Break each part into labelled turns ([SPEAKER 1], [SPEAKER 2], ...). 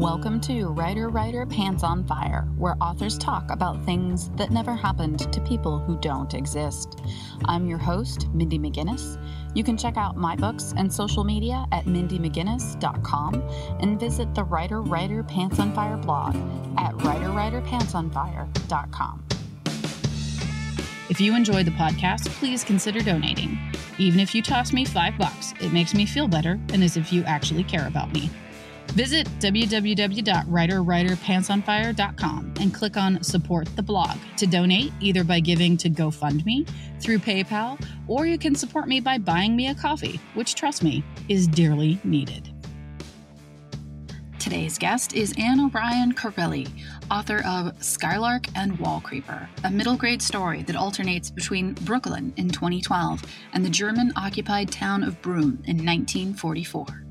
[SPEAKER 1] Welcome to Writer Writer Pants on Fire, where authors talk about things that never happened to people who don't exist. I'm your host, Mindy McGinnis. You can check out my books and social media at mindymcginnis.com and visit the Writer Writer Pants on Fire blog at writerwriterpantsonfire.com. If you enjoy the podcast, please consider donating. Even if you toss me five bucks, it makes me feel better and as if you actually care about me. Visit www.writerwriterpantsonfire.com and click on Support the Blog to donate either by giving to GoFundMe, through PayPal, or you can support me by buying me a coffee, which, trust me, is dearly needed. Today's guest is Anne O'Brien Carelli, author of Skylark and Wallcreeper, a middle grade story that alternates between Brooklyn in 2012 and the German occupied town of Broome in 1944.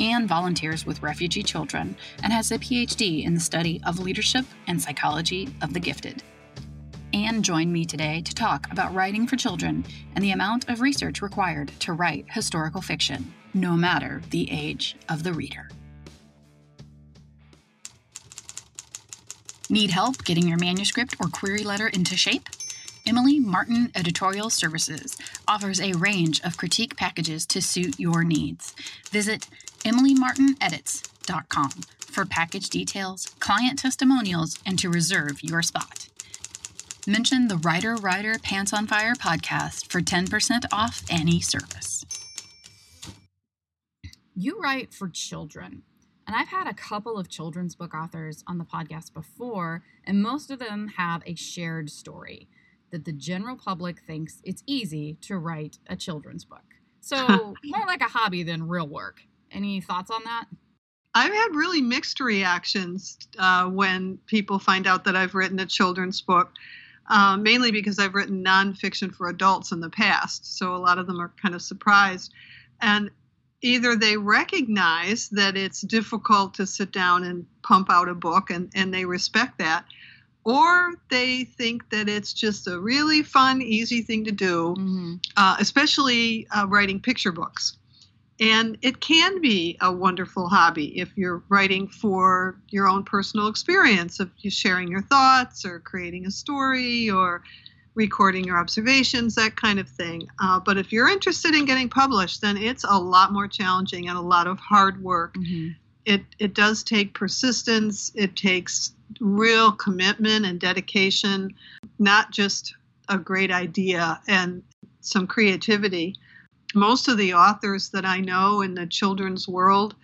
[SPEAKER 1] Anne volunteers with refugee children and has a PhD in the study of leadership and psychology of the gifted. Anne joined me today to talk about writing for children and the amount of research required to write historical fiction, no matter the age of the reader. Need help getting your manuscript or query letter into shape? Emily Martin Editorial Services offers a range of critique packages to suit your needs. Visit emilymartinedits.com for package details, client testimonials, and to reserve your spot. Mention the Writer Writer Pants on Fire podcast for 10% off any service. You write for children. And I've had a couple of children's book authors on the podcast before, and most of them have a shared story that the general public thinks it's easy to write a children's book. So, more like a hobby than real work. Any thoughts on that?
[SPEAKER 2] I've had really mixed reactions uh, when people find out that I've written a children's book, uh, mainly because I've written nonfiction for adults in the past. So a lot of them are kind of surprised. And either they recognize that it's difficult to sit down and pump out a book and, and they respect that, or they think that it's just a really fun, easy thing to do, mm-hmm. uh, especially uh, writing picture books. And it can be a wonderful hobby if you're writing for your own personal experience of you sharing your thoughts or creating a story or recording your observations, that kind of thing. Uh, but if you're interested in getting published, then it's a lot more challenging and a lot of hard work. Mm-hmm. It, it does take persistence, it takes real commitment and dedication, not just a great idea and some creativity most of the authors that I know in the children's world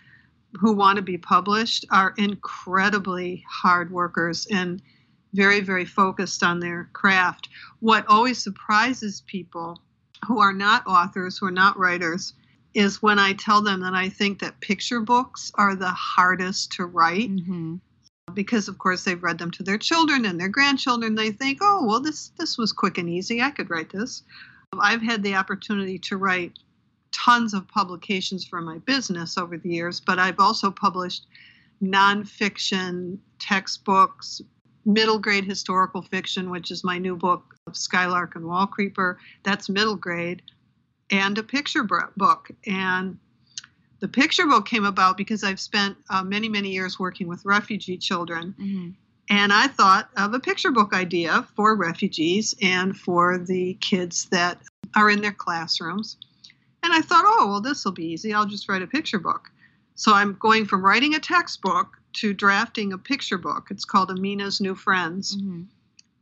[SPEAKER 2] who want to be published are incredibly hard workers and very, very focused on their craft. What always surprises people who are not authors, who are not writers, is when I tell them that I think that picture books are the hardest to write. Mm-hmm. Because of course they've read them to their children and their grandchildren. They think, oh well, this this was quick and easy. I could write this. I've had the opportunity to write tons of publications for my business over the years, but I've also published nonfiction textbooks, middle grade historical fiction, which is my new book of Skylark and Wallcreeper. That's middle grade, and a picture book. And the picture book came about because I've spent uh, many, many years working with refugee children. Mm-hmm. And I thought of a picture book idea for refugees and for the kids that are in their classrooms. And I thought, oh, well, this will be easy. I'll just write a picture book. So I'm going from writing a textbook to drafting a picture book. It's called Amina's New Friends. Mm-hmm.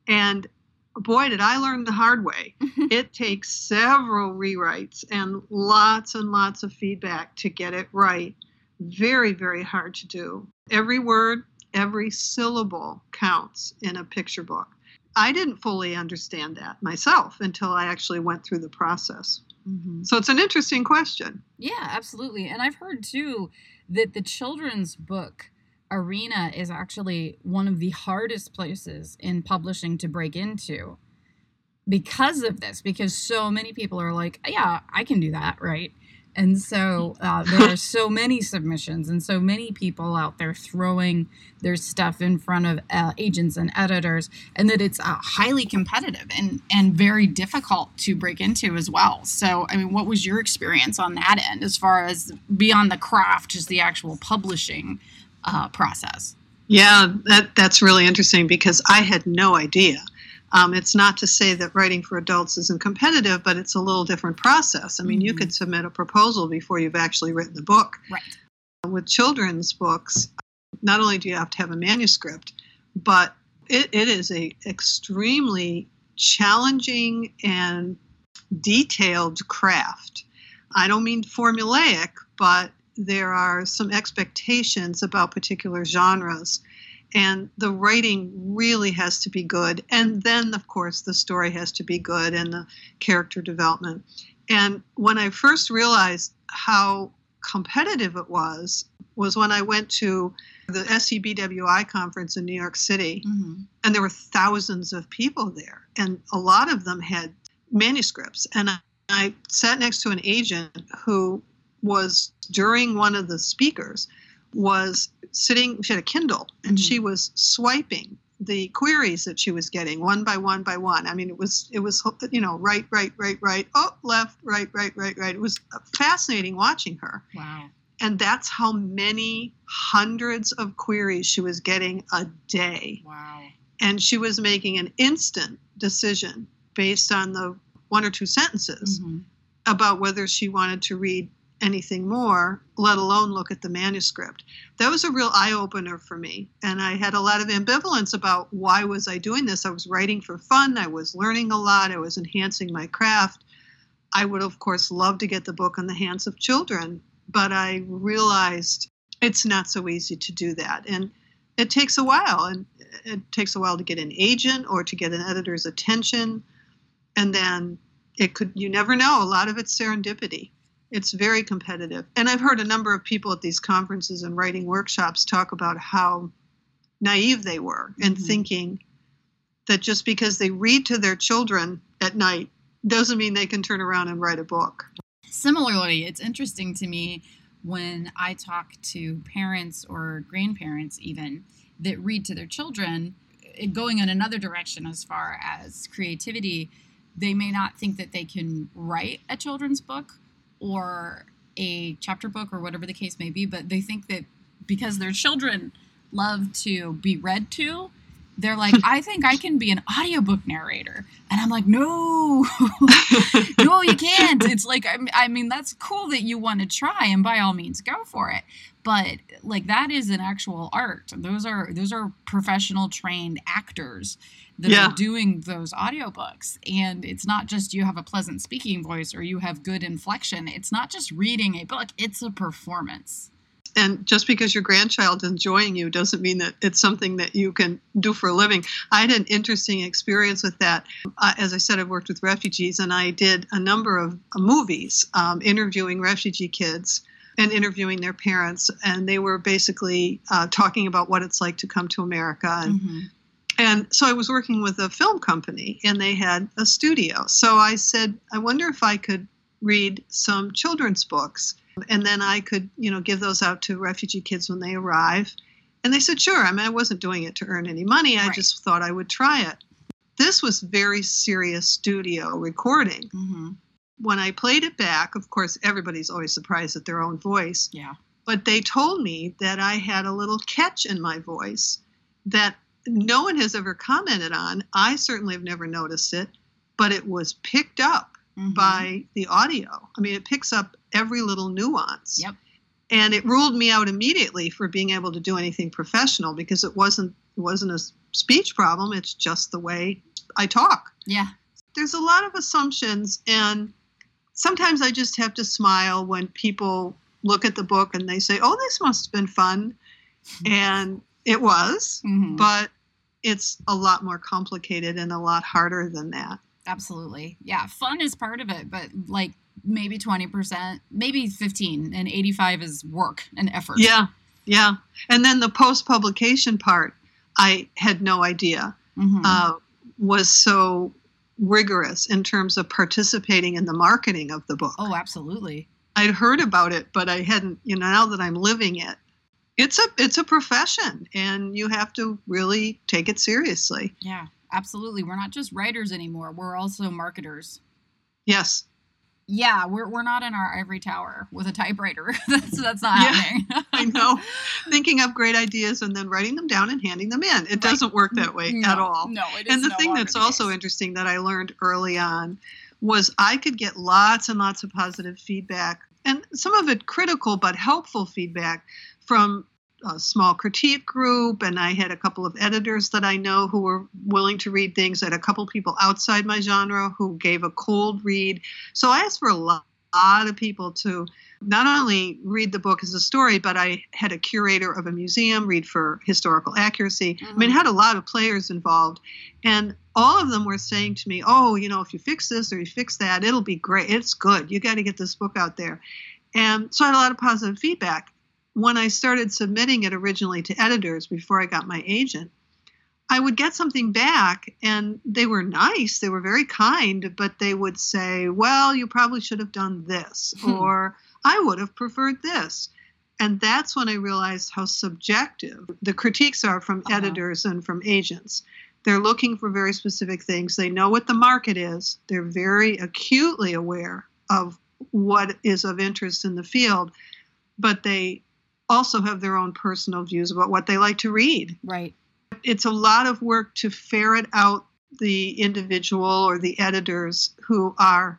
[SPEAKER 2] And boy, did I learn the hard way. it takes several rewrites and lots and lots of feedback to get it right. Very, very hard to do. Every word, every syllable counts in a picture book. I didn't fully understand that myself until I actually went through the process. Mm-hmm. So it's an interesting question.
[SPEAKER 1] Yeah, absolutely. And I've heard too that the children's book arena is actually one of the hardest places in publishing to break into because of this, because so many people are like, yeah, I can do that, right? And so uh, there are so many submissions and so many people out there throwing their stuff in front of uh, agents and editors, and that it's uh, highly competitive and, and very difficult to break into as well. So, I mean, what was your experience on that end as far as beyond the craft, just the actual publishing uh, process.
[SPEAKER 2] Yeah, that, that's really interesting because I had no idea. Um, it's not to say that writing for adults isn't competitive, but it's a little different process. I mean, mm-hmm. you could submit a proposal before you've actually written the book.
[SPEAKER 1] Right.
[SPEAKER 2] With children's books, not only do you have to have a manuscript, but it, it is a extremely challenging and detailed craft. I don't mean formulaic, but there are some expectations about particular genres and the writing really has to be good and then of course the story has to be good and the character development and when i first realized how competitive it was was when i went to the SCBWI conference in New York City, mm-hmm. and there were thousands of people there, and a lot of them had manuscripts. And I, I sat next to an agent who was during one of the speakers was sitting she had a kindle and mm-hmm. she was swiping the queries that she was getting one by one by one. I mean it was it was you know right right right right oh left right right right right. It was fascinating watching her.
[SPEAKER 1] Wow.
[SPEAKER 2] And that's how many hundreds of queries she was getting a day.
[SPEAKER 1] Wow.
[SPEAKER 2] And she was making an instant decision based on the one or two sentences mm-hmm. about whether she wanted to read anything more, let alone look at the manuscript. That was a real eye opener for me. And I had a lot of ambivalence about why was I doing this? I was writing for fun, I was learning a lot, I was enhancing my craft. I would of course love to get the book in the hands of children, but I realized it's not so easy to do that. And it takes a while and it takes a while to get an agent or to get an editor's attention. And then it could you never know, a lot of it's serendipity it's very competitive. And I've heard a number of people at these conferences and writing workshops talk about how naive they were in mm-hmm. thinking that just because they read to their children at night doesn't mean they can turn around and write a book.
[SPEAKER 1] Similarly, it's interesting to me when I talk to parents or grandparents, even that read to their children, going in another direction as far as creativity, they may not think that they can write a children's book or a chapter book or whatever the case may be, but they think that because their children love to be read to, they're like, I think I can be an audiobook narrator. And I'm like, no, no, you can't. It's like, I mean, that's cool that you want to try and by all means go for it. But like that is an actual art. Those are, those are professional trained actors that yeah. are doing those audiobooks. And it's not just you have a pleasant speaking voice or you have good inflection. It's not just reading a book, it's a performance
[SPEAKER 2] and just because your grandchild's enjoying you doesn't mean that it's something that you can do for a living. I had an interesting experience with that. Uh, as I said, I've worked with refugees, and I did a number of uh, movies um, interviewing refugee kids and interviewing their parents, and they were basically uh, talking about what it's like to come to America. And, mm-hmm. and so I was working with a film company, and they had a studio. So I said, I wonder if I could read some children's books and then I could, you know, give those out to refugee kids when they arrive. And they said, sure. I mean, I wasn't doing it to earn any money. I right. just thought I would try it. This was very serious studio recording. Mm-hmm. When I played it back, of course, everybody's always surprised at their own voice.
[SPEAKER 1] Yeah.
[SPEAKER 2] But they told me that I had a little catch in my voice that no one has ever commented on. I certainly have never noticed it, but it was picked up mm-hmm. by the audio. I mean, it picks up every little nuance.
[SPEAKER 1] Yep.
[SPEAKER 2] And it ruled me out immediately for being able to do anything professional because it wasn't it wasn't a speech problem. It's just the way I talk.
[SPEAKER 1] Yeah.
[SPEAKER 2] There's a lot of assumptions, and sometimes I just have to smile when people look at the book and they say, "Oh, this must have been fun," and it was, mm-hmm. but it's a lot more complicated and a lot harder than that.
[SPEAKER 1] Absolutely. Yeah, fun is part of it, but like maybe 20%, maybe 15 and 85 is work and effort.
[SPEAKER 2] Yeah. Yeah. And then the post publication part, I had no idea mm-hmm. uh, was so rigorous in terms of participating in the marketing of the book.
[SPEAKER 1] Oh, absolutely.
[SPEAKER 2] I'd heard about it, but I hadn't, you know, now that I'm living it, it's a it's a profession and you have to really take it seriously.
[SPEAKER 1] Yeah, absolutely. We're not just writers anymore. We're also marketers.
[SPEAKER 2] Yes.
[SPEAKER 1] Yeah, we're we're not in our ivory tower with a typewriter. that's that's not
[SPEAKER 2] Yeah.
[SPEAKER 1] happening.
[SPEAKER 2] I know. Thinking up great ideas and then writing them down and handing them in. It
[SPEAKER 1] Right.
[SPEAKER 2] doesn't work that way
[SPEAKER 1] no,
[SPEAKER 2] at all.
[SPEAKER 1] No, it is
[SPEAKER 2] and the
[SPEAKER 1] no
[SPEAKER 2] thing that's
[SPEAKER 1] the
[SPEAKER 2] also
[SPEAKER 1] case.
[SPEAKER 2] interesting that I learned early on was I could get lots and lots of positive feedback, and some of it critical but helpful feedback from a small critique group. And I had a couple of editors that I know who were willing to read things. I had a couple people outside my genre who gave a cold read. So I asked for a lot, lot of people to not only read the book as a story, but I had a curator of a museum read for historical accuracy. I mean. I had a lot of players involved, and all of them were saying to me, "Oh, you know, if you fix this or you fix that, it'll be great. It's good. You got to get this book out there." And so I had a lot of positive feedback. When I started submitting it originally to editors before I got my agent, I would get something back and they were nice, they were very kind, but they would say, Well, you probably should have done this,
[SPEAKER 1] Hmm.
[SPEAKER 2] or I would have preferred this. And that's when I realized how subjective the critiques are from
[SPEAKER 1] Uh-huh.
[SPEAKER 2] editors and from agents. They're looking for very specific things. They know what the market is. They're very acutely aware of what is of interest in the field, but they also have their own personal views about what they like to read
[SPEAKER 1] right.
[SPEAKER 2] it's a lot of work to ferret out the individual or the editors who are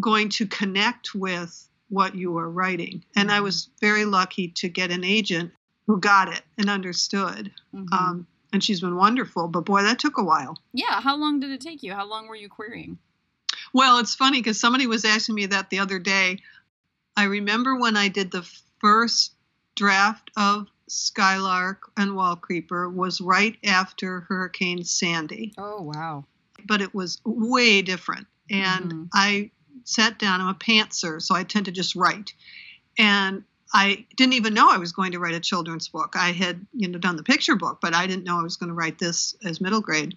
[SPEAKER 2] going to connect with what you are writing. And I was very lucky to get an agent who got it and understood.
[SPEAKER 1] Mhm.
[SPEAKER 2] Um, and she's been wonderful, but boy, that took a while.
[SPEAKER 1] yeah. How long did it take you? How long were you querying?
[SPEAKER 2] Well, it's funny because somebody was asking me that the other day. I remember when I did the first draft of Skylark and Wallcreeper was right after Hurricane Sandy.
[SPEAKER 1] Oh wow.
[SPEAKER 2] but it was way different. And
[SPEAKER 1] Mhm.
[SPEAKER 2] I sat down. I'm a pantser, so I tend to just write. And I didn't even know I was going to write a children's book. I had, you know, done the picture book, but I didn't know I was going to write this as middle grade.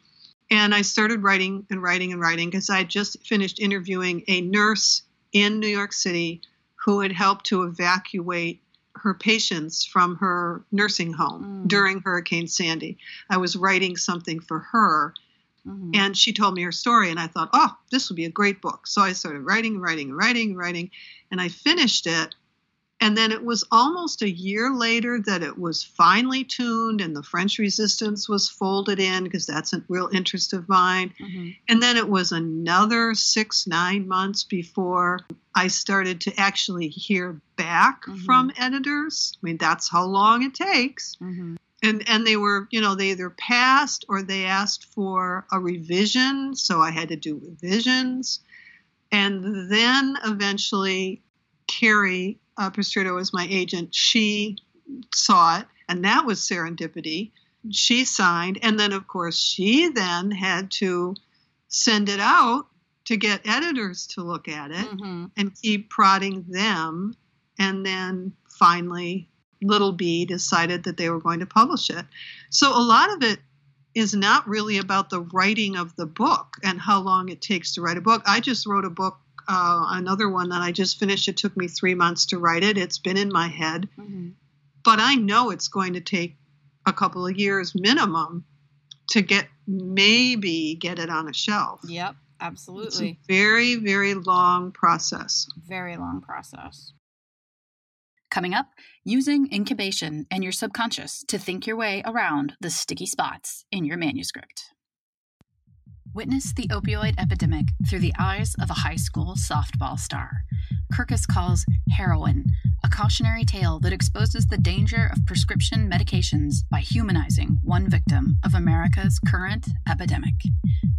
[SPEAKER 2] And I started writing and writing and writing because I had just finished interviewing a nurse in New York City who had helped to evacuate her patients from her nursing home
[SPEAKER 1] Mm.
[SPEAKER 2] during Hurricane Sandy. I was writing something for her
[SPEAKER 1] Mhm.
[SPEAKER 2] and she told me her story and i thought oh this would be a great book so i started writing and writing and writing and writing and i finished it and then it was almost a year later that it was finely tuned and the french resistance was folded in because that's a real interest of mine
[SPEAKER 1] Mhm.
[SPEAKER 2] and then it was another six nine months before i started to actually hear back
[SPEAKER 1] Mhm.
[SPEAKER 2] from editors i mean that's how long it takes
[SPEAKER 1] Mhm.
[SPEAKER 2] and and they were you know they either passed or they asked for a revision so i had to do revisions and then eventually carrie uh, Pestritto was my agent she saw it and that was serendipity she signed and then of course she then had to send it out to get editors to look at it
[SPEAKER 1] Mhm.
[SPEAKER 2] and keep prodding them. And then finally, Little Bee decided that they were going to publish it. So a lot of it is not really about the writing of the book and how long it takes to write a book. I just wrote a book, uh, another one that I just finished. It took me three months to write it. It's been in my head,
[SPEAKER 1] Mhm.
[SPEAKER 2] but I know it's going to take a couple of years minimum to get maybe get it on a shelf.
[SPEAKER 1] Yep.
[SPEAKER 2] It's
[SPEAKER 1] Absolutely.
[SPEAKER 2] a very, very long process.
[SPEAKER 1] Very long process. Coming up, using incubation and your subconscious to think your way around the sticky spots in your manuscript. Witness the opioid epidemic through the eyes of a high school softball star. Kirkus calls Heroine, a cautionary tale that exposes the danger of prescription medications by humanizing one victim of America's current epidemic.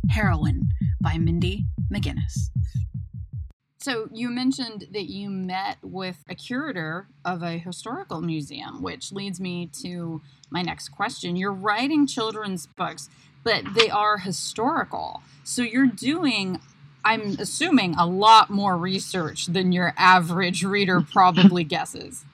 [SPEAKER 1] Heroine by Mindy McGinnis. So you mentioned that you met with a curator of a historical museum, which leads me to my next question. You're writing children's books, but they are historical. So you're doing I'm assuming a lot more research than your average reader probably guesses.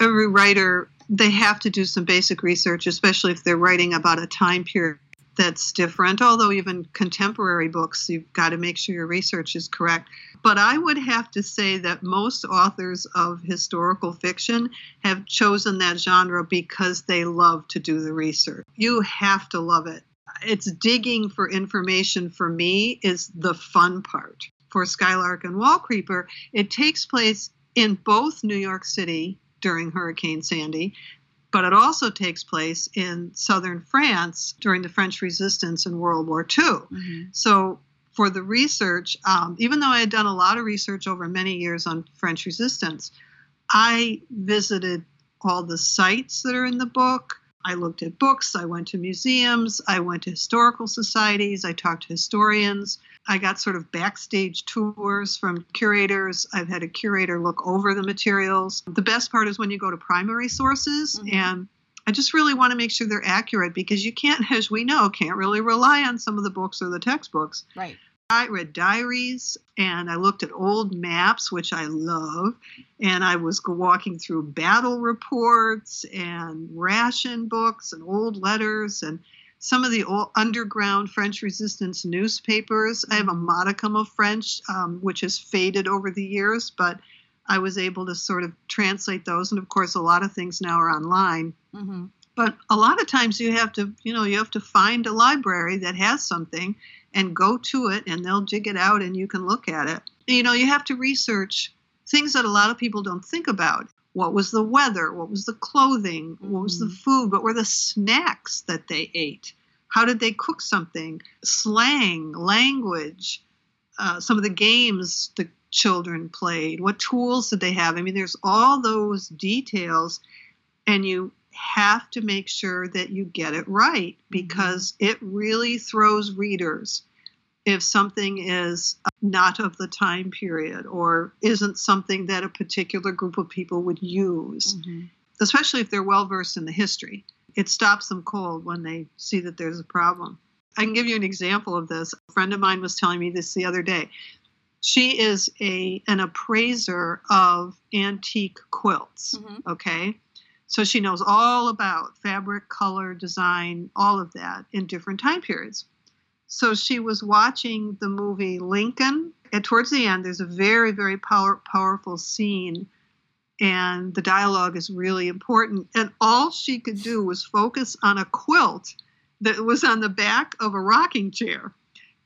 [SPEAKER 2] every writer they have to do some basic research especially if they're writing about a time period that's different although even contemporary books you've got to make sure your research is correct but i would have to say that most authors of historical fiction have chosen that genre because they love to do the research you have to love it it's digging for information for me is the fun part for Skylark and Wallcreeper, it takes place in both New York City during Hurricane Sandy, but it also takes place in southern France during the French resistance in World War II.
[SPEAKER 1] Mm-hmm.
[SPEAKER 2] So, for the research, um, even though I had done a lot of research over many years on French resistance, I visited all the sites that are in the book. I looked at books, I went to museums, I went to historical societies, I talked to historians. I got sort of backstage tours from curators. I've had a curator look over the materials. The best part is when you go to primary sources
[SPEAKER 1] Mhm.
[SPEAKER 2] and I just really want to make sure they're accurate because you can't, as we know, can't really rely on some of the books or the textbooks.
[SPEAKER 1] Right.
[SPEAKER 2] I read diaries and I looked at old maps, which I love. And I was walking through battle reports and ration books and old letters and some of the old underground French resistance newspapers. I have a modicum of French, um, which has faded over the years, but I was able to sort of translate those. And of course, a lot of things now are online
[SPEAKER 1] Mm-hmm.
[SPEAKER 2] but a lot of times you have to you know you have to find a library that has something and go to it and they'll dig it out and you can look at it. You know you have to research things that a lot of people don't think about. What was the weather? What was the clothing? What was the
[SPEAKER 1] Mhm.
[SPEAKER 2] food? What were the snacks that they ate? How did they cook something? Slang language uh, some of the games the children played what tools did they have? I mean there's all those details and you have to make sure that you get it right because it really throws readers if something is not of the time period or isn't something that a particular group of people would use,
[SPEAKER 1] Mm-hmm.
[SPEAKER 2] especially if they're well versed in the history. It stops them cold when they see that there's a problem. I can give you an example of this. A friend of mine was telling me this the other day. She is a an appraiser of antique quilts
[SPEAKER 1] Mhm.
[SPEAKER 2] okay so she knows all about fabric color design all of that in different time periods. So she was watching the movie lincoln and towards the end there's a very very power, powerful scene and the dialogue is really important and all she could do was focus on a quilt that was on the back of a rocking chair.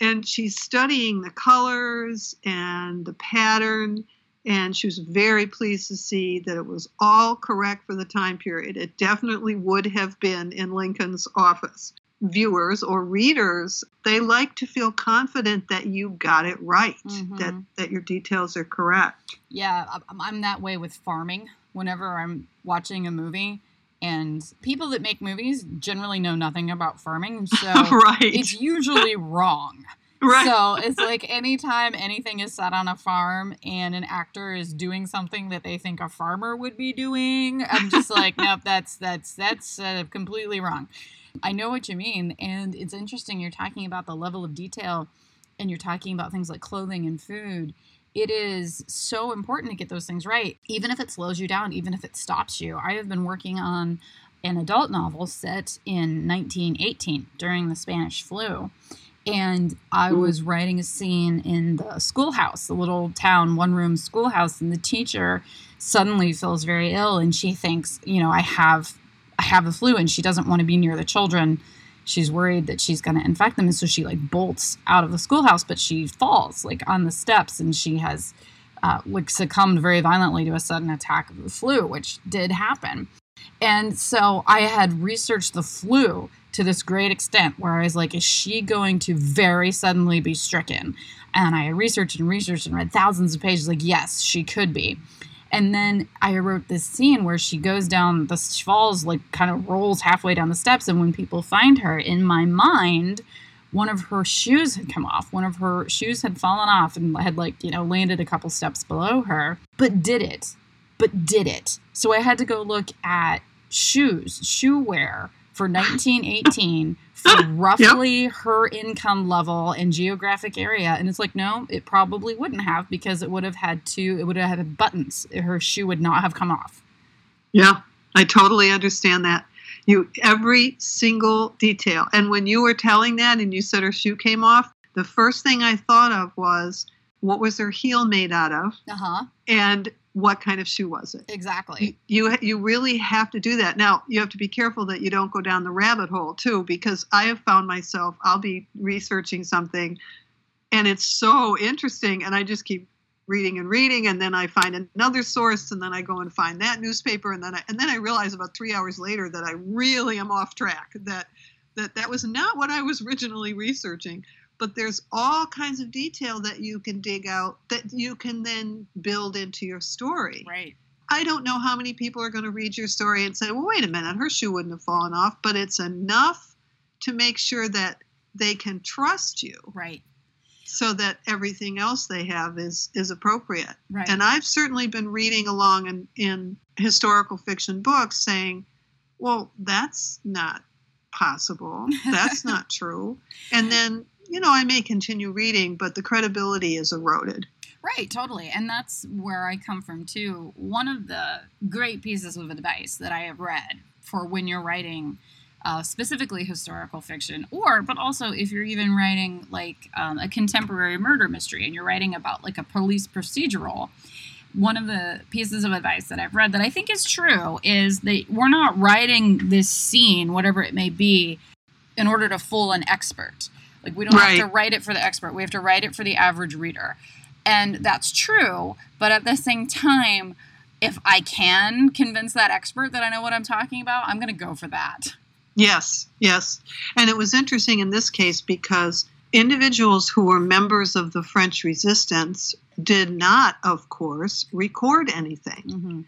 [SPEAKER 2] And she's studying the colors and the pattern and she was very pleased to see that it was all correct for the time period. It definitely would have been in Lincoln's office. Viewers or readers, they like to feel confident that you got it right,
[SPEAKER 1] Mhm.
[SPEAKER 2] that, that your details are correct.
[SPEAKER 1] Yeah, I'm- I'm that way with farming. Whenever I'm watching a movie, and people that make movies generally know nothing about farming, so
[SPEAKER 2] right.
[SPEAKER 1] it's usually wrong.
[SPEAKER 2] Right.
[SPEAKER 1] So it's like anytime anything is set on a farm and an actor is doing something that they think a farmer would be doing, I'm just like, nope, that's that's that's uh, completely wrong. I know what you mean, and it's interesting. You're talking about the level of detail, and you're talking about things like clothing and food. It is so important to get those things right, even if it slows you down, even if it stops you. I have been working on an adult novel set in 1918 during the Spanish flu and I was writing a scene in the schoolhouse, the little town one room schoolhouse, and the teacher suddenly feels very ill and she thinks, you know, I have I have the flu and she doesn't want to be near the children. She's worried that she's going to infect them and so she like bolts out of the schoolhouse but she falls like on the steps and she has uh, like succumbed very violently to a sudden attack of the flu, which did happen. And so I had researched the flu to this great extent where I was like, is she going to very suddenly be stricken? And I researched and researched and read thousands of pages, like, yes, she could be. And then I wrote this scene where she goes down the falls, like kind of rolls halfway down the steps. And when people find her, in my mind, one of her shoes had come off. One of her shoes had fallen off and had, like, you know, landed a couple steps below her, but did it. But did it. So I had to go look at shoes, shoe wear for 1918 for roughly her income level and geographic area. And it's like, no, it probably wouldn't have because it would have had to, it would have had buttons. Her shoe would not have come off.
[SPEAKER 2] Yeah, I totally understand that. You every single detail. And when you were telling that and you said her shoe came off, the first thing I thought of was what was her heel made out of
[SPEAKER 1] Uh huh.
[SPEAKER 2] and what kind of shoe was it?
[SPEAKER 1] Exactly.
[SPEAKER 2] You you really have to do that. Now, you have to be careful that you don't go down the rabbit hole too because I have found myself I'll be researching something and it's so interesting. And I just keep reading and reading, and then I find another source, and then I go and find that newspaper, and then I, and then I realize about three hours later that I really am off track. That that that was not what I was originally researching. But there's all kinds of detail that you can dig out that you can then build into your story.
[SPEAKER 1] Right.
[SPEAKER 2] I don't know how many people are going to read your story and say, well, wait a minute, her shoe wouldn't have fallen off, but it's enough to make sure that they can trust you.
[SPEAKER 1] Right.
[SPEAKER 2] So that everything else they have is is appropriate.
[SPEAKER 1] Right.
[SPEAKER 2] And I've certainly been reading along in, in historical fiction books saying, well, that's not possible. That's not true. And then, you know, I may continue reading, but the credibility is eroded.
[SPEAKER 1] Right, totally. And that's where I come from too. One of the great pieces of advice that I have read for when you're writing uh, specifically historical fiction, or but also if you're even writing like um, a contemporary murder mystery and you're writing about like a police procedural. One of the pieces of advice that I've read that I think is true is that we're not writing this scene, whatever it may be, in order to fool an expert. Like we don't
[SPEAKER 2] Right.
[SPEAKER 1] have to write it for the expert; we have to write it for the average reader. And that's true, but at the same time, if I can convince that expert that I know what I'm talking about, I'm going to go for that.
[SPEAKER 2] Yes, yes. And it was interesting in this case because individuals who were members of the French resistance did not, of course, record anything.
[SPEAKER 1] Mm-hmm.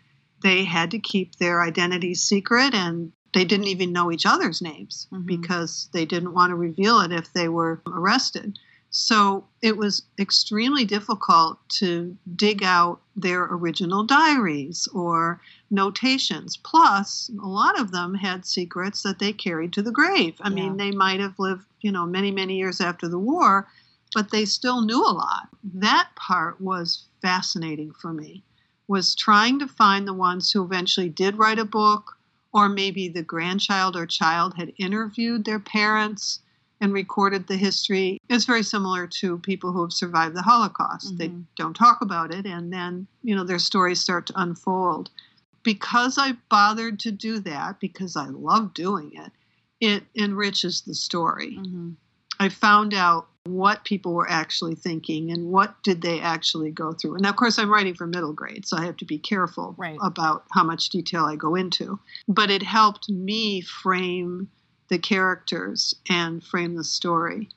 [SPEAKER 2] They had to keep their identities secret and they didn't even know each other's names
[SPEAKER 1] Mhm.
[SPEAKER 2] because they didn't want to reveal it if they were arrested. So it was extremely difficult to dig out their original diaries or notations. Plus, a lot of them had secrets that they carried to the grave. I mean, they might have lived, you know, many, many years after the war, but they still knew a lot. That part was fascinating for me. Was trying to find the ones who eventually did write a book, or maybe the grandchild or child had interviewed their parents and recorded the history. It's very similar to people who have survived the Holocaust. They
[SPEAKER 1] Mhm.
[SPEAKER 2] don't talk about it, and then you know their stories start to unfold. Because I bothered to do that, because I love doing it, it enriches the story.
[SPEAKER 1] Mm-hmm.
[SPEAKER 2] I found out what people were actually thinking and what did they actually go through. And of course, I'm writing for middle grade, so I have to be careful
[SPEAKER 1] Right.
[SPEAKER 2] about how much detail I go into. But it helped me frame the characters and frame the story.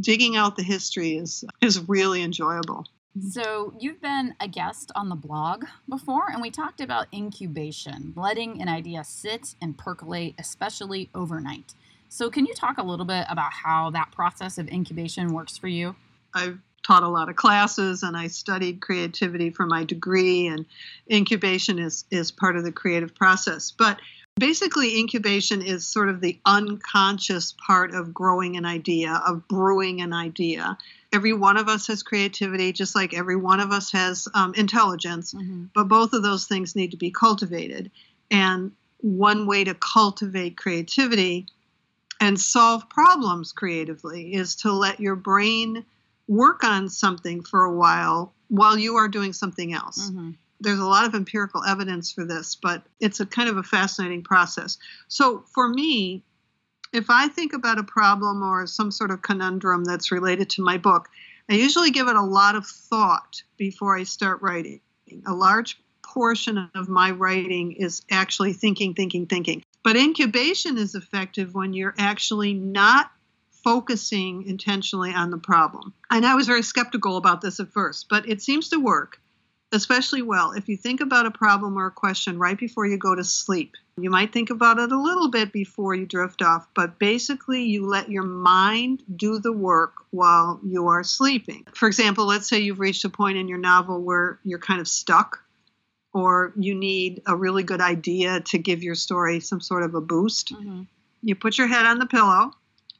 [SPEAKER 2] Digging out the history is is really enjoyable.
[SPEAKER 1] So, you've been a guest on the blog before, and we talked about incubation, letting an idea sit and percolate, especially overnight. So, can you talk a little bit about how that process of incubation works for you?
[SPEAKER 2] I've taught a lot of classes and I studied creativity for my degree and incubation is is part of the creative process. But basically incubation is sort of the unconscious part of growing an idea, of brewing an idea. Every one of us has creativity just like every one of us has um, intelligence,
[SPEAKER 1] Mm-hmm.
[SPEAKER 2] but both of those things need to be cultivated. And one way to cultivate creativity and solve problems creatively is to let your brain work on something for a while while you are doing something else.
[SPEAKER 1] Mm-hmm.
[SPEAKER 2] There's a lot of empirical evidence for this, but it's a kind of a fascinating process. So for me, if I think about a problem or some sort of conundrum that's related to my book, I usually give it a lot of thought before I start writing. A large portion of my writing is actually thinking, thinking, thinking. But incubation is effective when you're actually not focusing intentionally on the problem. And I was very skeptical about this at first, but it seems to work especially well if you think about a problem or a question right before you go to sleep. You might think about it a little bit before you drift off, but basically you let your mind do the work while you are sleeping. For example, let's say you've reached a point in your novel where you're kind of stuck or you need a really good idea to give your story some sort of a boost.
[SPEAKER 1] Mm-hmm.
[SPEAKER 2] You put your head on the pillow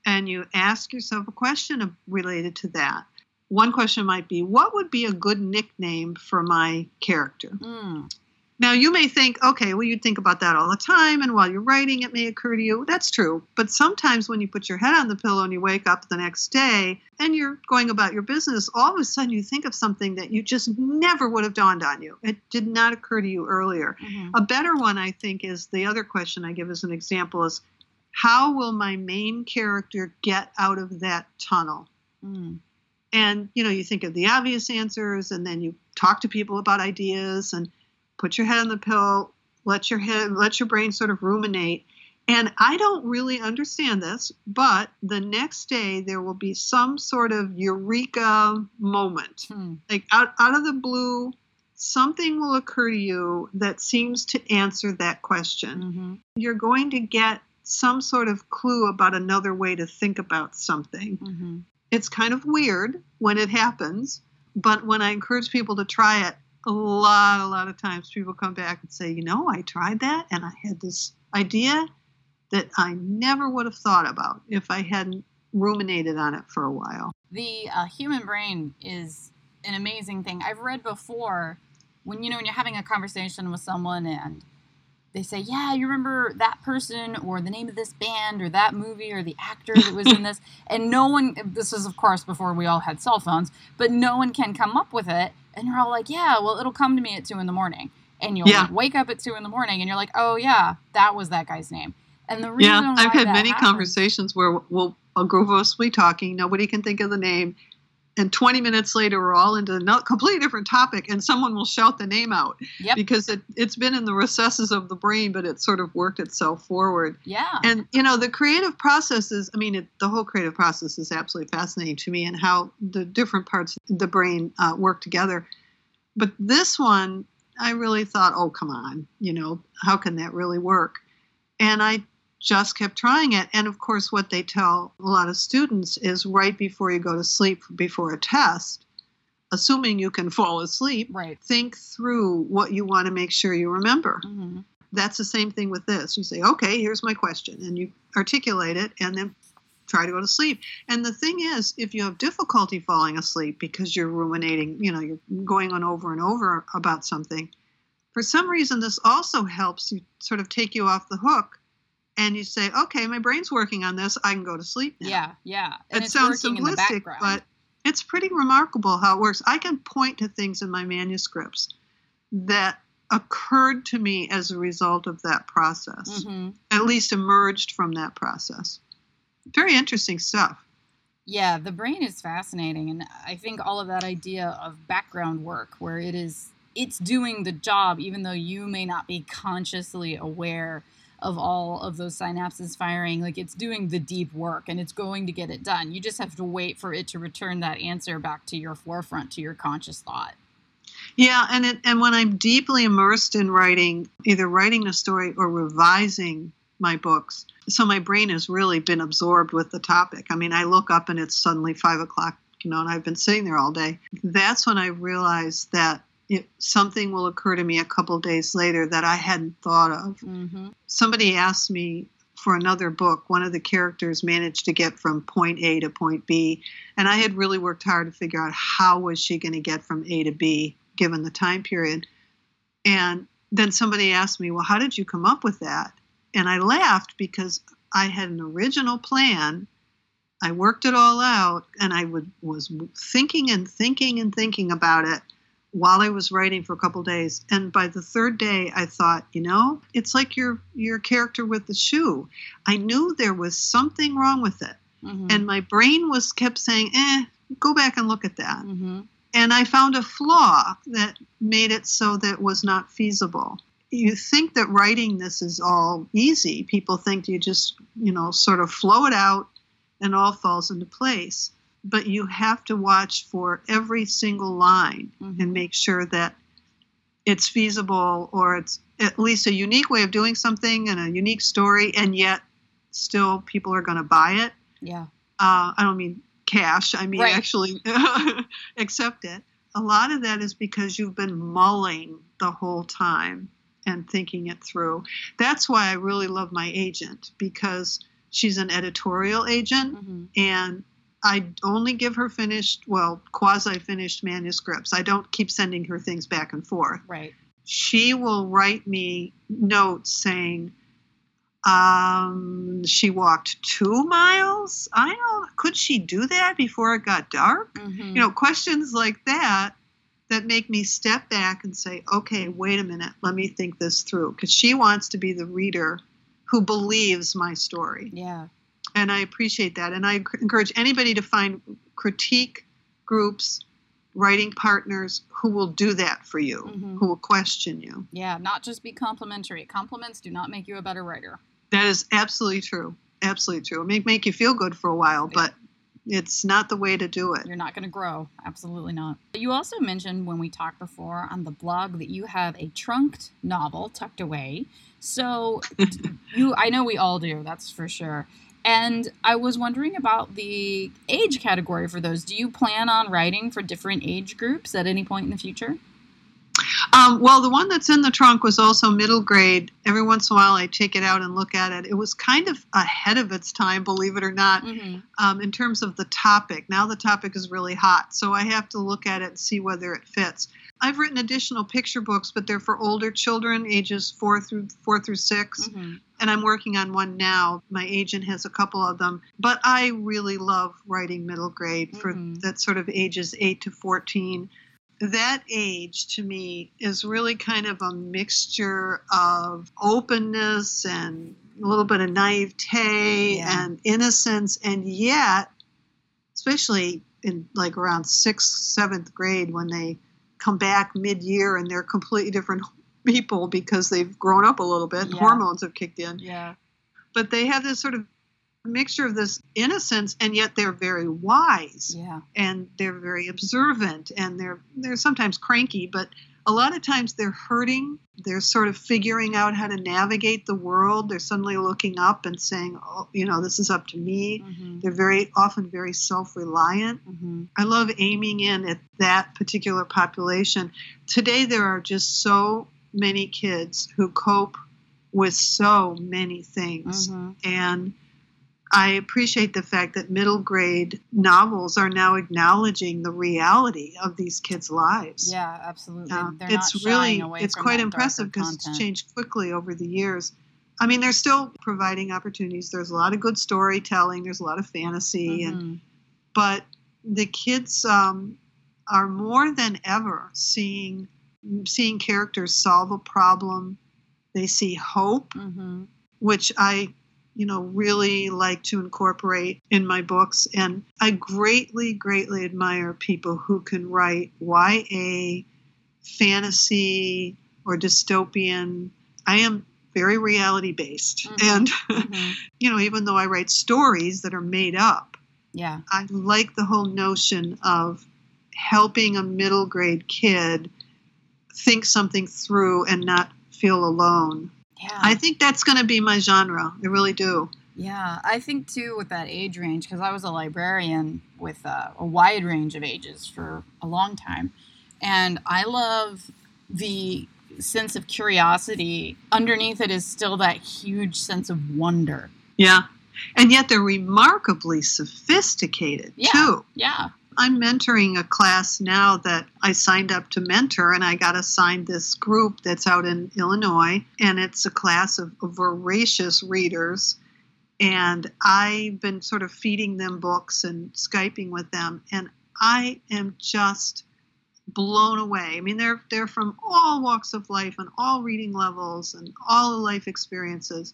[SPEAKER 2] and you ask yourself a question related to that. One question might be, what would be a good nickname for my character?
[SPEAKER 1] Mm.
[SPEAKER 2] Now, you may think, okay, well, you'd think about that all the time, and while you're writing, it may occur to you. That's true. But sometimes when you put your head on the pillow and you wake up the next day and you're going about your business, all of a sudden you think of something that you just never would have dawned on you. It did not occur to you earlier.
[SPEAKER 1] Mm-hmm.
[SPEAKER 2] A better one, I think, is the other question I give as an example is, how will my main character get out of that tunnel?
[SPEAKER 1] Mm.
[SPEAKER 2] And you know, you think of the obvious answers, and then you talk to people about ideas, and put your head on the pillow, let your head, let your brain sort of ruminate. And I don't really understand this, but the next day there will be some sort of eureka moment.
[SPEAKER 1] Hmm.
[SPEAKER 2] Like out, out of the blue, something will occur to you that seems to answer that question.
[SPEAKER 1] hmm
[SPEAKER 2] You're going to get some sort of clue about another way to think about something.
[SPEAKER 1] hmm
[SPEAKER 2] It's kind of weird when it happens, but when I encourage people to try it, a lot, a lot of times people come back and say, you know, I tried that and I had this idea that I never would have thought about if I hadn't ruminated on it for a while.
[SPEAKER 1] The uh, human brain is an amazing thing. I've read before when you know when you're having a conversation with someone and they say, "Yeah, you remember that person or the name of this band or that movie or the actor that was in this," and no one. This is of course before we all had cell phones, but no one can come up with it, and you're all like, "Yeah, well, it'll come to me at two in the morning," and you'll
[SPEAKER 2] Yeah.
[SPEAKER 1] wake up at two in the morning and you're like, "Oh yeah, that was that guy's name." And the reason
[SPEAKER 2] Yeah, I've had many
[SPEAKER 1] happens-
[SPEAKER 2] conversations where we'll a group of us will be talking, nobody can think of the name, and 20 minutes later we're all into a completely different topic, and someone will shout the name out
[SPEAKER 1] Yep.
[SPEAKER 2] because it, it's been in the recesses of the brain, but it's sort of worked itself forward.
[SPEAKER 1] Yeah.
[SPEAKER 2] And you know, the creative process is, I mean, it, the whole creative process is absolutely fascinating to me, and how the different parts of the brain uh, work together. But this one, I really thought, oh, come on, you know, how can that really work? And I just kept trying it. And of course, what they tell a lot of students is right before you go to sleep before a test, assuming you can fall asleep,
[SPEAKER 1] right.
[SPEAKER 2] think through what you want to make sure you remember
[SPEAKER 1] hmm
[SPEAKER 2] that's the same thing with this. You say, okay, here's my question, and you articulate it, and then try to go to sleep. And the thing is, if you have difficulty falling asleep because you're ruminating, you know, you're going on over and over about something, for some reason, this also helps you sort of take you off the hook. And you say, okay, my brain's working on this. I can go to sleep now.
[SPEAKER 1] Yeah, yeah. And
[SPEAKER 2] it sounds
[SPEAKER 1] working in the
[SPEAKER 2] simplistic, but it's pretty remarkable how it works. I can point to things in my manuscripts that occurred to me as a result of that process,
[SPEAKER 1] Mhm.
[SPEAKER 2] at least emerged from that process. Very interesting stuff.
[SPEAKER 1] Yeah, the brain is fascinating, and I think all of that idea of background work, where it is it's doing the job, even though you may not be consciously aware of all of those synapses firing. Like it's doing the deep work, and it's going to get it done. You just have to wait for it to return that answer back to your forefront, to your conscious thought.
[SPEAKER 2] Yeah, and it, and when I'm deeply immersed in writing, either writing a story or revising my books, so my brain has really been absorbed with the topic. I mean, I look up and it's suddenly five o'clock, you know, and I've been sitting there all day. That's when I realize that it, something will occur to me a couple days later that I hadn't thought of.
[SPEAKER 1] Mm-hmm.
[SPEAKER 2] Somebody asked me for another book. One of the characters managed to get from point A to point B, and I had really worked hard to figure out how was she going to get from A to B given the time period. And then somebody asked me, "Well, how did you come up with that?" And I laughed because I had an original plan. I worked it all out, and I would, was thinking and thinking and thinking about it while I was writing for a couple days. And by the third day, I thought, you know, it's like your your character with the shoe. I knew there was something wrong with it,
[SPEAKER 1] Mm-hmm.
[SPEAKER 2] and my brain was kept saying, "Eh, go back and look at that."
[SPEAKER 1] mm-hmm.
[SPEAKER 2] and I found a flaw that made it so that it was not feasible. You think that writing this is all easy. People think you just, you know, sort of flow it out and all falls into place. But you have to watch for every single line
[SPEAKER 1] Mhm.
[SPEAKER 2] and make sure that it's feasible or it's at least a unique way of doing something and a unique story, and yet still people are going to buy it
[SPEAKER 1] Yeah.
[SPEAKER 2] uh, I don't mean cash, I mean
[SPEAKER 1] Right.
[SPEAKER 2] actually accept it. A lot of that is because you've been mulling the whole time and thinking it through. That's why I really love my agent because she's an editorial agent
[SPEAKER 1] Mm-hmm.
[SPEAKER 2] and I only give her finished, well, quasi finished manuscripts. I don't keep sending her things back and forth
[SPEAKER 1] Right.
[SPEAKER 2] she will write me notes saying um, she walked two miles. I don't. Could she do that before it got dark?
[SPEAKER 1] Mm-hmm.
[SPEAKER 2] You know, questions like that that make me step back and say, okay, wait a minute, let me think this through, because she wants to be the reader who believes my story,
[SPEAKER 1] Yeah.
[SPEAKER 2] And I appreciate that. And I encourage anybody to find critique groups, writing partners who will do that for you,
[SPEAKER 1] Mhm.
[SPEAKER 2] who will question you.
[SPEAKER 1] Yeah, not just be complimentary. Compliments do not make you a better writer.
[SPEAKER 2] That is absolutely true. Absolutely true. It may make you feel good for a while, but it's not the way to do it.
[SPEAKER 1] You're not going to grow. Absolutely not. You also mentioned when we talked before on the blog that you have a trunked novel tucked away. So you I know we all do, that's for sure. And I was wondering about the age category for those. Do you plan on writing for different age groups at any point in the future?
[SPEAKER 2] Um, well, the one that's in the trunk was also middle grade. Every once in a while, I take it out and look at it. It was kind of ahead of its time, believe it or not,
[SPEAKER 1] Mm-hmm.
[SPEAKER 2] um, in terms of the topic. Now the topic is really hot, so I have to look at it and see whether it fits. I've written additional picture books, but they're for older children, ages four through four through 6
[SPEAKER 1] Mm-hmm.
[SPEAKER 2] and I'm working on one now. My agent has a couple of them, but I really love writing middle grade for
[SPEAKER 1] Mhm.
[SPEAKER 2] that sort of ages 8 to 14. That age to me is really kind of a mixture of openness and a little bit of naivete
[SPEAKER 1] Yeah.
[SPEAKER 2] and innocence, and yet, especially in like around sixth, seventh grade when they come back mid year and they're completely different people because they've grown up a little bit and
[SPEAKER 1] Yeah.
[SPEAKER 2] hormones have kicked in
[SPEAKER 1] Yeah.
[SPEAKER 2] but they have this sort of mixture of this innocence and yet they're very wise
[SPEAKER 1] Yeah.
[SPEAKER 2] and they're very observant and they're they're sometimes cranky but a lot of times they're hurting they're sort of figuring out how to navigate the world they're suddenly looking up and saying oh you know this is up to me
[SPEAKER 1] Mm-hmm.
[SPEAKER 2] they're very often very self-reliant
[SPEAKER 1] Mm-hmm.
[SPEAKER 2] I love aiming in at that particular population. Today, there are just so many kids who cope with so many things.
[SPEAKER 1] Mm-hmm.
[SPEAKER 2] And I appreciate the fact that middle grade novels are now acknowledging the reality of these kids' lives.
[SPEAKER 1] Yeah, absolutely.
[SPEAKER 2] Uh, it's really
[SPEAKER 1] away
[SPEAKER 2] it's quite impressive because it's changed quickly over the years. I mean, they're still providing opportunities. There's a lot of good storytelling. There's a lot of fantasy, and
[SPEAKER 1] Mhm.
[SPEAKER 2] but the kids um, are more than ever seeing seeing characters solve a problem. They see hope,
[SPEAKER 1] Mhm.
[SPEAKER 2] which I, you know, really like to incorporate in my books. And I greatly, greatly admire people who can write YA, fantasy, or dystopian. I am very reality based,
[SPEAKER 1] Mhm.
[SPEAKER 2] and
[SPEAKER 1] Mhm.
[SPEAKER 2] you know, even though I write stories that are made up.
[SPEAKER 1] Yeah.
[SPEAKER 2] I like the whole notion of helping a middle grade kid think something through and not feel alone.
[SPEAKER 1] Yeah.
[SPEAKER 2] I think that's going to be my genre. I really do.
[SPEAKER 1] Yeah, I think too with that age range because I was a librarian with uh, a wide range of ages for a long time, and I love the sense of curiosity. Underneath it is still that huge sense of wonder.
[SPEAKER 2] Yeah. And yet they're remarkably sophisticated
[SPEAKER 1] Yeah.
[SPEAKER 2] too.
[SPEAKER 1] Yeah.
[SPEAKER 2] I'm mentoring a class now that I signed up to mentor, and I got assigned this group that's out in Illinois, and it's a class of, voracious readers. And I've been sort of feeding them books and Skyping with them, and I am just blown away. I mean, they're they're from all walks of life and all reading levels and all life experiences,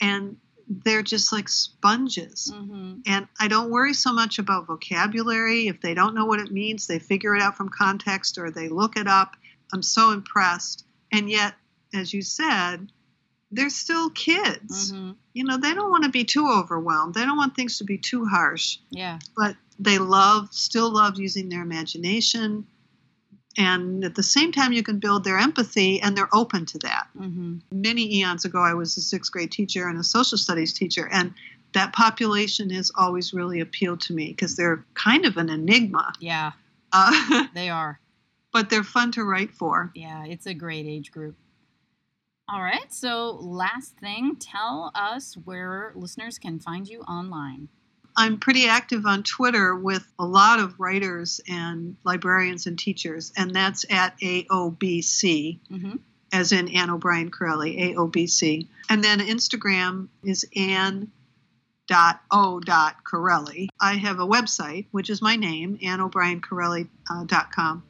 [SPEAKER 2] and they're just like sponges
[SPEAKER 1] Mm-hmm.
[SPEAKER 2] and I don't worry so much about vocabulary. If they don't know what it means, they figure it out from context or they look it up. I'm so impressed. And yet, as you said, they're still kids.
[SPEAKER 1] Mm-hmm.
[SPEAKER 2] You know, they don't want to be too overwhelmed. They don't want things to be too harsh,
[SPEAKER 1] Yeah.
[SPEAKER 2] but they love, still love using their imagination. And at the same time, you can build their empathy and they're open to that
[SPEAKER 1] Mm-hmm.
[SPEAKER 2] many eons ago, I was a sixth grade teacher and a social studies teacher, and that population has always really appealed to me because they're kind of an enigma,
[SPEAKER 1] Yeah,
[SPEAKER 2] uh,
[SPEAKER 1] they are.
[SPEAKER 2] but they're fun to write for.
[SPEAKER 1] Yeah, it's a great age group. All right, so last thing, tell us where listeners can find you online.
[SPEAKER 2] I'm pretty active on Twitter with a lot of writers and librarians and teachers, and that's at AOBC,
[SPEAKER 1] Mm-hmm.
[SPEAKER 2] as in Anne O'Brien Carelli, AOBC. And then Instagram is Anne dot o dot Carelli. I have a website, which is my name, AnneO'BrienCarelli.com.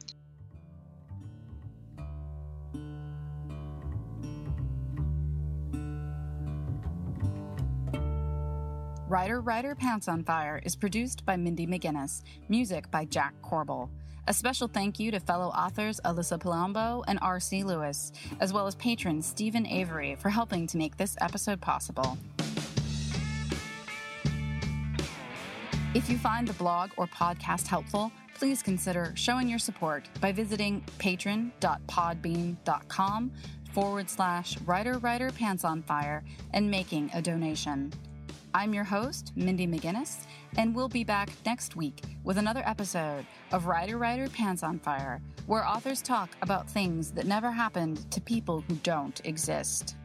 [SPEAKER 1] Writer Writer Pants on Fire is produced by Mindy McGinnis, music by Jack Corbel. A special thank you to fellow authors Alyssa Palombo and R.C. Lewis, as well as patron Stephen Avery for helping to make this episode possible. If you find the blog or podcast helpful, please consider showing your support by visiting patron.podbean.com forward slash writer writer pants on fire and making a donation. I'm your host, Mindy McGinnis, and we'll be back next week with another episode of Writer Writer Pants on Fire, where authors talk about things that never happened to people who don't exist.